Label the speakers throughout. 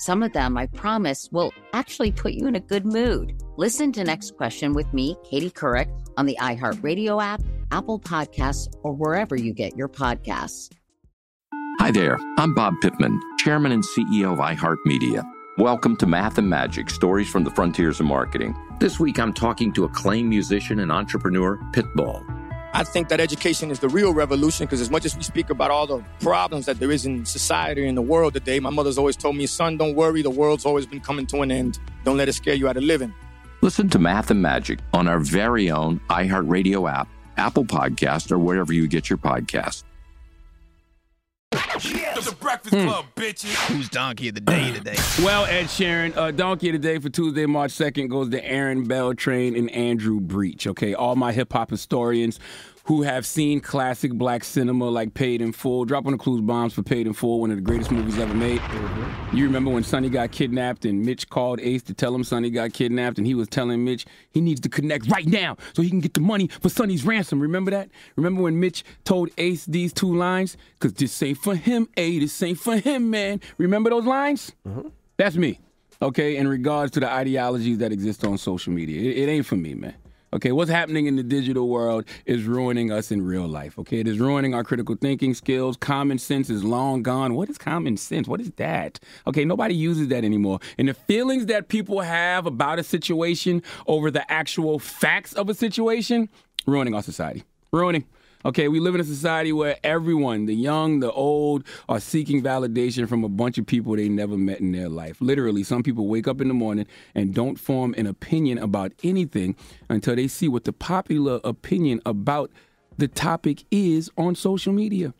Speaker 1: some of them, I promise, will actually put you in a good mood. Listen to Next Question with me, Katie Couric, on the iHeartRadio app, Apple Podcasts, or wherever you get your podcasts.
Speaker 2: Hi there, I'm Bob Pittman, Chairman and CEO of iHeartMedia. Welcome to Math and Magic Stories from the Frontiers of Marketing. This week I'm talking to acclaimed musician and entrepreneur, Pitbull.
Speaker 3: I think that education is the real revolution because as much as we speak about all the problems that there is in society and the world today, my mother's always told me, son, don't worry, the world's always been coming to an end. Don't let it scare you out of living.
Speaker 2: Listen to Math and Magic on our very own iHeartRadio app, Apple Podcast, or wherever you get your podcasts.
Speaker 4: Yes. The Breakfast hmm. Club, bitches.
Speaker 5: Who's Donkey of the Day today?
Speaker 6: well, Ed Sheeran, uh, Donkey of the Day for Tuesday, March 2nd goes to Aaron Beltrain and Andrew Breach. Okay, all my hip hop historians who have seen classic black cinema like Paid in Full. Drop on the Clue's bombs for Paid in Full, one of the greatest movies ever made. Mm-hmm. You remember when Sonny got kidnapped and Mitch called Ace to tell him Sonny got kidnapped and he was telling Mitch he needs to connect right now so he can get the money for Sonny's ransom. Remember that? Remember when Mitch told Ace these two lines? Because this ain't for him, A, this ain't for him, man. Remember those lines? Mm-hmm. That's me. Okay, in regards to the ideologies that exist on social media. It, it ain't for me, man. Okay, what's happening in the digital world is ruining us in real life. Okay, it is ruining our critical thinking skills. Common sense is long gone. What is common sense? What is that? Okay, nobody uses that anymore. And the feelings that people have about a situation over the actual facts of a situation, ruining our society. Ruining. Okay, we live in a society where everyone, the young, the old, are seeking validation from a bunch of people they never met in their life. Literally, some people wake up in the morning and don't form an opinion about anything until they see what the popular opinion about the topic is on social media.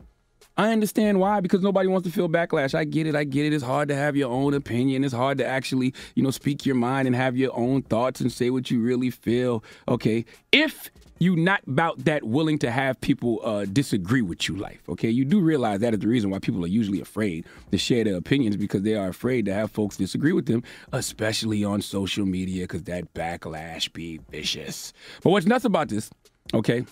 Speaker 6: I understand why because nobody wants to feel backlash. I get it. I get it. It's hard to have your own opinion. It's hard to actually, you know, speak your mind and have your own thoughts and say what you really feel. Okay. If you not about that willing to have people uh, disagree with you life okay? You do realize that is the reason why people are usually afraid to share their opinions because they are afraid to have folks disagree with them especially on social media because that backlash be vicious. But what's nuts about this okay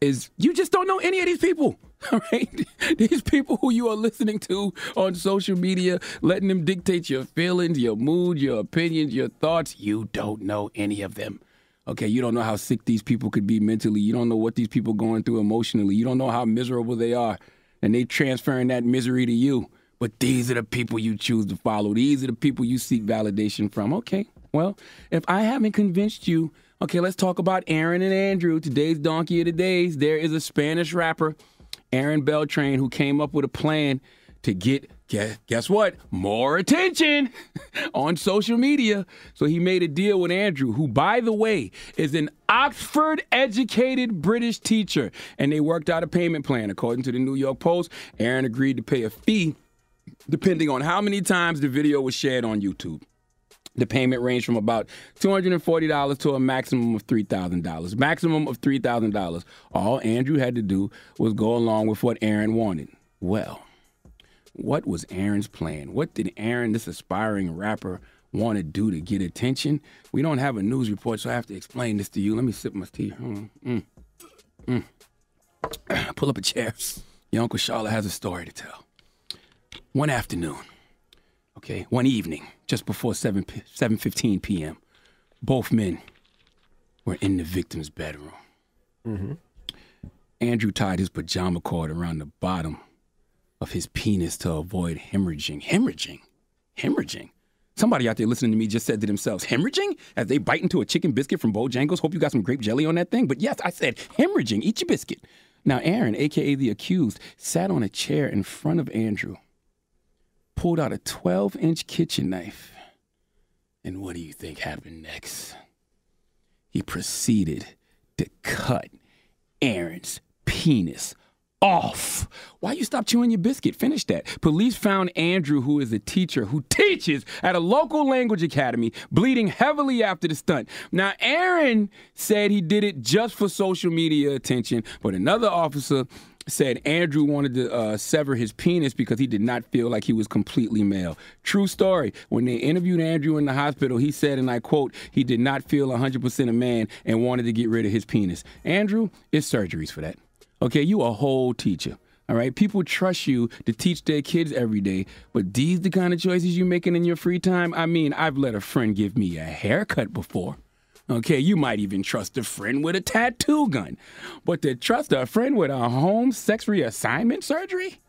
Speaker 6: is you just don't know any of these people all right these people who you are listening to on social media letting them dictate your feelings your mood your opinions your thoughts you don't know any of them okay, you don't know how sick these people could be mentally. You don't know what these people going through emotionally. You don't know how miserable they are. And they transferring that misery to you. But these are the people you choose to follow. These are the people you seek validation from. Okay, well, if I haven't convinced you, okay, let's talk about Aaron and Andrew. Today's donkey of the days. There is a Spanish rapper, Aaron Beltran, who came up with a plan to get guess, guess what? More attention on social media. So he made a deal with Andrew, who, by the way, is an Oxford educated British teacher. And they worked out a payment plan. According to the New York Post, Aaron agreed to pay a fee depending on how many times the video was shared on YouTube. The payment ranged from about $240 to a maximum of $3,000. Maximum of $3,000. All Andrew had to do was go along with what Aaron wanted. Well, what was Aaron's plan? What did Aaron, this aspiring rapper, want to do to get attention? We don't have a news report, so I have to explain this to you. Let me sip my tea. Mm, mm, mm. Pull up a chair. Your Uncle Charlotte has a story to tell. One afternoon, okay, one evening, just before 7, 7.15 p.m., both men were in the victim's bedroom. Mm-hmm. Andrew tied his pajama cord around the bottom of his penis to avoid hemorrhaging. Hemorrhaging? Hemorrhaging. Somebody out there listening to me just said to themselves, hemorrhaging? As they bite into a chicken biscuit from Bojangles. Hope you got some grape jelly on that thing. But yes, I said hemorrhaging. Eat your biscuit. Now, Aaron, aka the accused, sat on a chair in front of Andrew, pulled out a 12 inch kitchen knife. And what do you think happened next? He proceeded to cut Aaron's penis off. Why you stop chewing your biscuit? Finish that. Police found Andrew, who is a teacher who teaches at a local language academy, bleeding heavily after the stunt. Now, Aaron said he did it just for social media attention, but another officer said Andrew wanted to uh, sever his penis because he did not feel like he was completely male. True story. When they interviewed Andrew in the hospital, he said, and I quote, he did not feel 100% a man and wanted to get rid of his penis. Andrew, it's surgeries for that. Okay, you a whole teacher. All right, people trust you to teach their kids every day, but these the kind of choices you making in your free time. I mean, I've let a friend give me a haircut before. Okay, you might even trust a friend with a tattoo gun, but to trust a friend with a home sex reassignment surgery?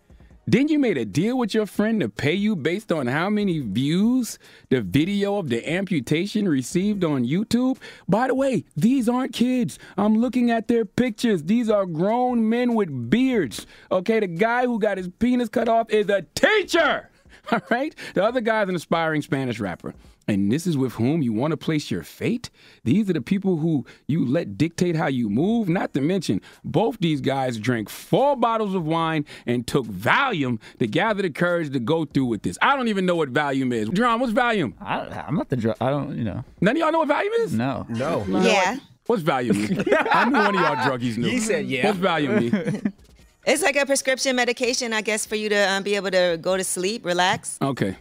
Speaker 6: Then you made a deal with your friend to pay you based on how many views the video of the amputation received on YouTube? By the way, these aren't kids. I'm looking at their pictures. These are grown men with beards. Okay, the guy who got his penis cut off is a teacher. All right? The other guy's an aspiring Spanish rapper. And this is with whom you want to place your fate? These are the people who you let dictate how you move. Not to mention, both these guys drank four bottles of wine and took Valium to gather the courage to go through with this. I don't even know what Valium is. John, what's Valium?
Speaker 5: I, I'm not the drug. I don't, you know.
Speaker 6: None of y'all know what Valium is?
Speaker 5: No.
Speaker 7: No.
Speaker 8: Yeah.
Speaker 6: What's Valium mean? I knew one of y'all druggies knew.
Speaker 7: He said yeah.
Speaker 6: What's Valium?
Speaker 8: It's like a prescription medication, I guess, for you to um, be able to go to sleep, relax.
Speaker 6: Okay.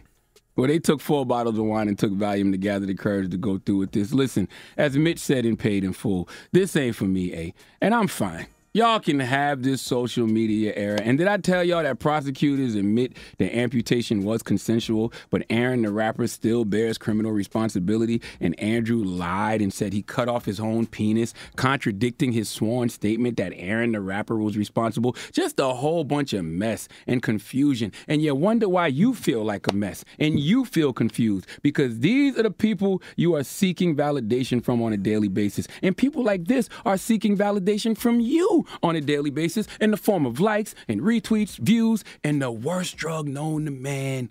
Speaker 6: Well, they took four bottles of wine and took Valium to gather the courage to go through with this. Listen, as Mitch said and paid in full, this ain't for me, eh? And I'm fine. Y'all can have this social media era. And did I tell y'all that prosecutors admit the amputation was consensual, but Aaron the rapper still bears criminal responsibility? And Andrew lied and said he cut off his own penis, contradicting his sworn statement that Aaron the rapper was responsible. Just a whole bunch of mess and confusion. And you wonder why you feel like a mess and you feel confused because these are the people you are seeking validation from on a daily basis. And people like this are seeking validation from you on a daily basis in the form of likes and retweets, views, and the worst drug known to man,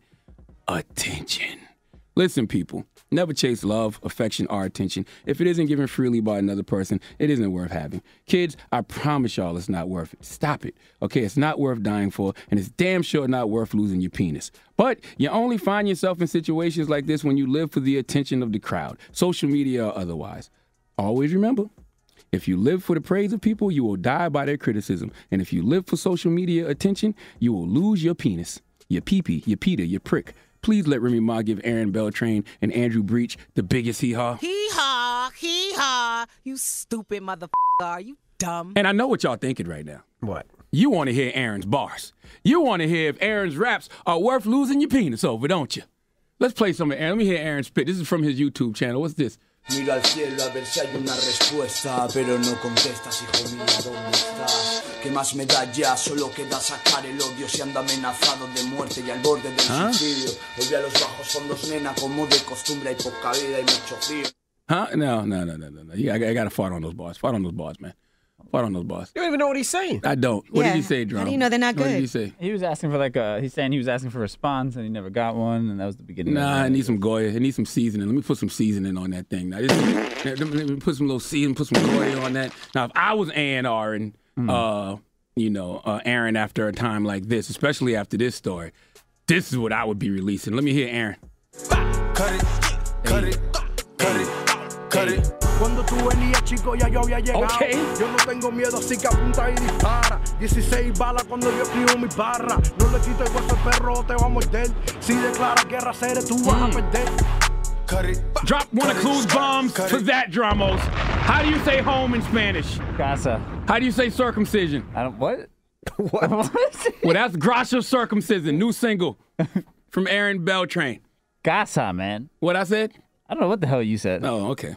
Speaker 6: attention. Listen, people, never chase love, affection, or attention. If it isn't given freely by another person, it isn't worth having. Kids, I promise y'all it's not worth it. Stop it. Okay, it's not worth dying for, and it's damn sure not worth losing your penis. But you only find yourself in situations like this when you live for the attention of the crowd, social media or otherwise. Always remember, if you live for the praise of people, you will die by their criticism. And if you live for social media attention, you will lose your penis, your peepee, your Peter, your prick. Please let Remy Ma give Aaron Beltrain and Andrew Breach the biggest hee haw.
Speaker 9: Hee haw, hee haw. You stupid motherfucker. Are you dumb?
Speaker 6: And I know what y'all thinking right now.
Speaker 7: What?
Speaker 6: You want to hear Aaron's bars. You want to hear if Aaron's raps are worth losing your penis over, don't you? Let's play some of Aaron. Let me hear Aaron spit. This is from his YouTube channel. What's this?
Speaker 10: Miro al cielo a ver si hay una respuesta, pero no contestas, hijo mío, ¿dónde estás? ¿Qué más me da ya? Solo queda sacar el odio si anda amenazado de muerte y al borde del
Speaker 6: ¿Ah?
Speaker 10: suicidio. Volví a los bajos fondos, nena, como de costumbre, hay poca vida y mucho frío.
Speaker 6: Huh? No, no, no, no, no, I, I got to fart on those bars. Fart on those bars, man. Fart on those bars.
Speaker 7: You don't even know what he's saying.
Speaker 6: I don't. What
Speaker 8: Yeah.
Speaker 6: did he say,
Speaker 8: How
Speaker 6: Drum?
Speaker 8: do you know they're not good?
Speaker 6: What did
Speaker 8: good?
Speaker 6: he say?
Speaker 5: He was asking for like a. He's saying he was asking for a response and he never got one, and that was the beginning.
Speaker 6: Nah,
Speaker 5: of
Speaker 6: I need some Goya. I need some seasoning. Let me put some seasoning on that thing. Now, this, let me put some little seasoning, put some Goya on that. Now, if I was A&R and, uh, you know, uh, Aaron after a time like this, especially after this story, this is what I would be releasing. Let me hear Aaron.
Speaker 4: Cut it, cut it, cut it, cut it.
Speaker 10: Cuando tú venías, chico, ya yo había llegado.
Speaker 6: Ok.
Speaker 10: Yo no tengo miedo, así que apunta y dispara. 16 balas cuando yo escribo mi barra. No le quito el hueso al perro, te va a morder. Si declaras guerra, seres, tú vas a mm. perder.
Speaker 4: Cut it.
Speaker 6: Drop one of Clue's bombs
Speaker 4: cut
Speaker 6: for that, Dramos. How do you say home in Spanish?
Speaker 5: Casa.
Speaker 6: How do you say circumcision?
Speaker 5: I don't. What?
Speaker 7: What?
Speaker 6: Well, that's Gracia Circumcision, new single from Aaron Beltrain.
Speaker 5: Casa, man.
Speaker 6: What I said?
Speaker 5: I don't know what the hell you said.
Speaker 6: Oh, okay.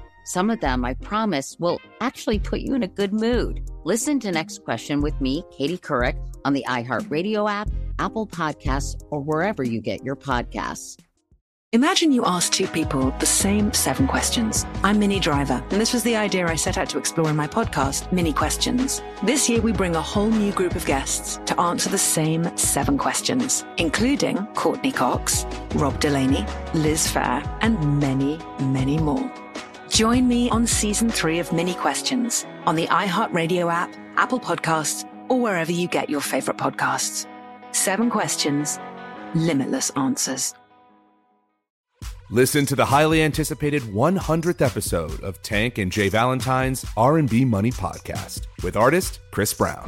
Speaker 1: Some of them, I promise, will actually put you in a good mood. Listen to Next Question with me, Katie Couric, on the iHeartRadio app, Apple Podcasts, or wherever you get your podcasts.
Speaker 11: Imagine you ask two people the same seven questions. I'm Minnie Driver, and this was the idea I set out to explore in my podcast, Minnie Questions. This year, we bring a whole new group of guests to answer the same seven questions, including Courteney Cox, Rob Delaney, Liz Phair, and many, many more. Join me on season three of Minnie Questions on the iHeartRadio app, Apple Podcasts, or wherever you get your favorite podcasts. Seven questions, limitless answers.
Speaker 7: Listen to the highly anticipated 100th episode of Tank and J. Valentine's R&B Money podcast with artist Chris Brown.